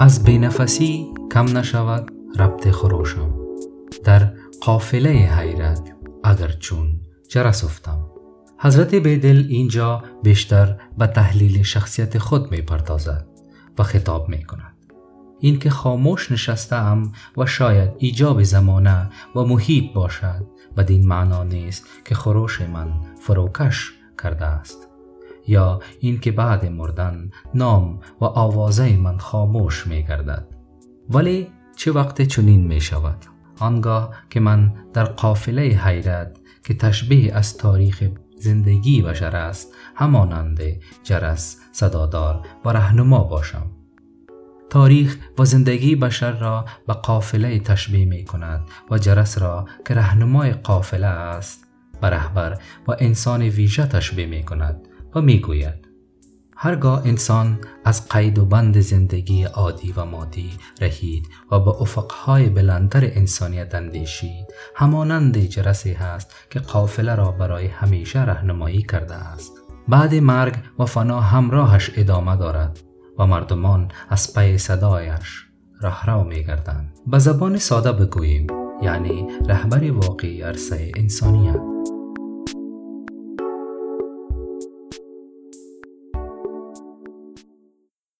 از بینفسی کم نشود ربط خروشم. در قافله حیرت اگر چون جرس افتم. حضرت بیدل اینجا بیشتر به تحلیل شخصیت خود می پردازد و خطاب می کند. این که خاموش نشستم و شاید ایجاب زمانه و محیط باشد بدین معنا نیست که خروش من فروکش کرده است. یا اینکه بعد مردن نام و آوازه من خاموش می گردد ولی چه وقت چنین می شود آنگاه که من در قافله حیرت که تشبیه از تاریخ زندگی بشر است همانند جرس صدادار و رهنما باشم. تاریخ و زندگی بشر را به قافله تشبیه می کند و جرس را که رهنمای قافله است به رهبر و انسان ویژه تشبیه می کند و می گوید هرگاه انسان از قید و بند زندگی عادی و مادی رهید و به افقهای بلندتر انسانیت اندیشید همانند جرسی هست که قافله را برای همیشه رهنمایی کرده است. بعد مرگ و فنا همراهش ادامه دارد و مردمان از پی صدایش رهرو می گردند به زبان ساده بگوییم یعنی رهبر واقعی عرصه انسانیت.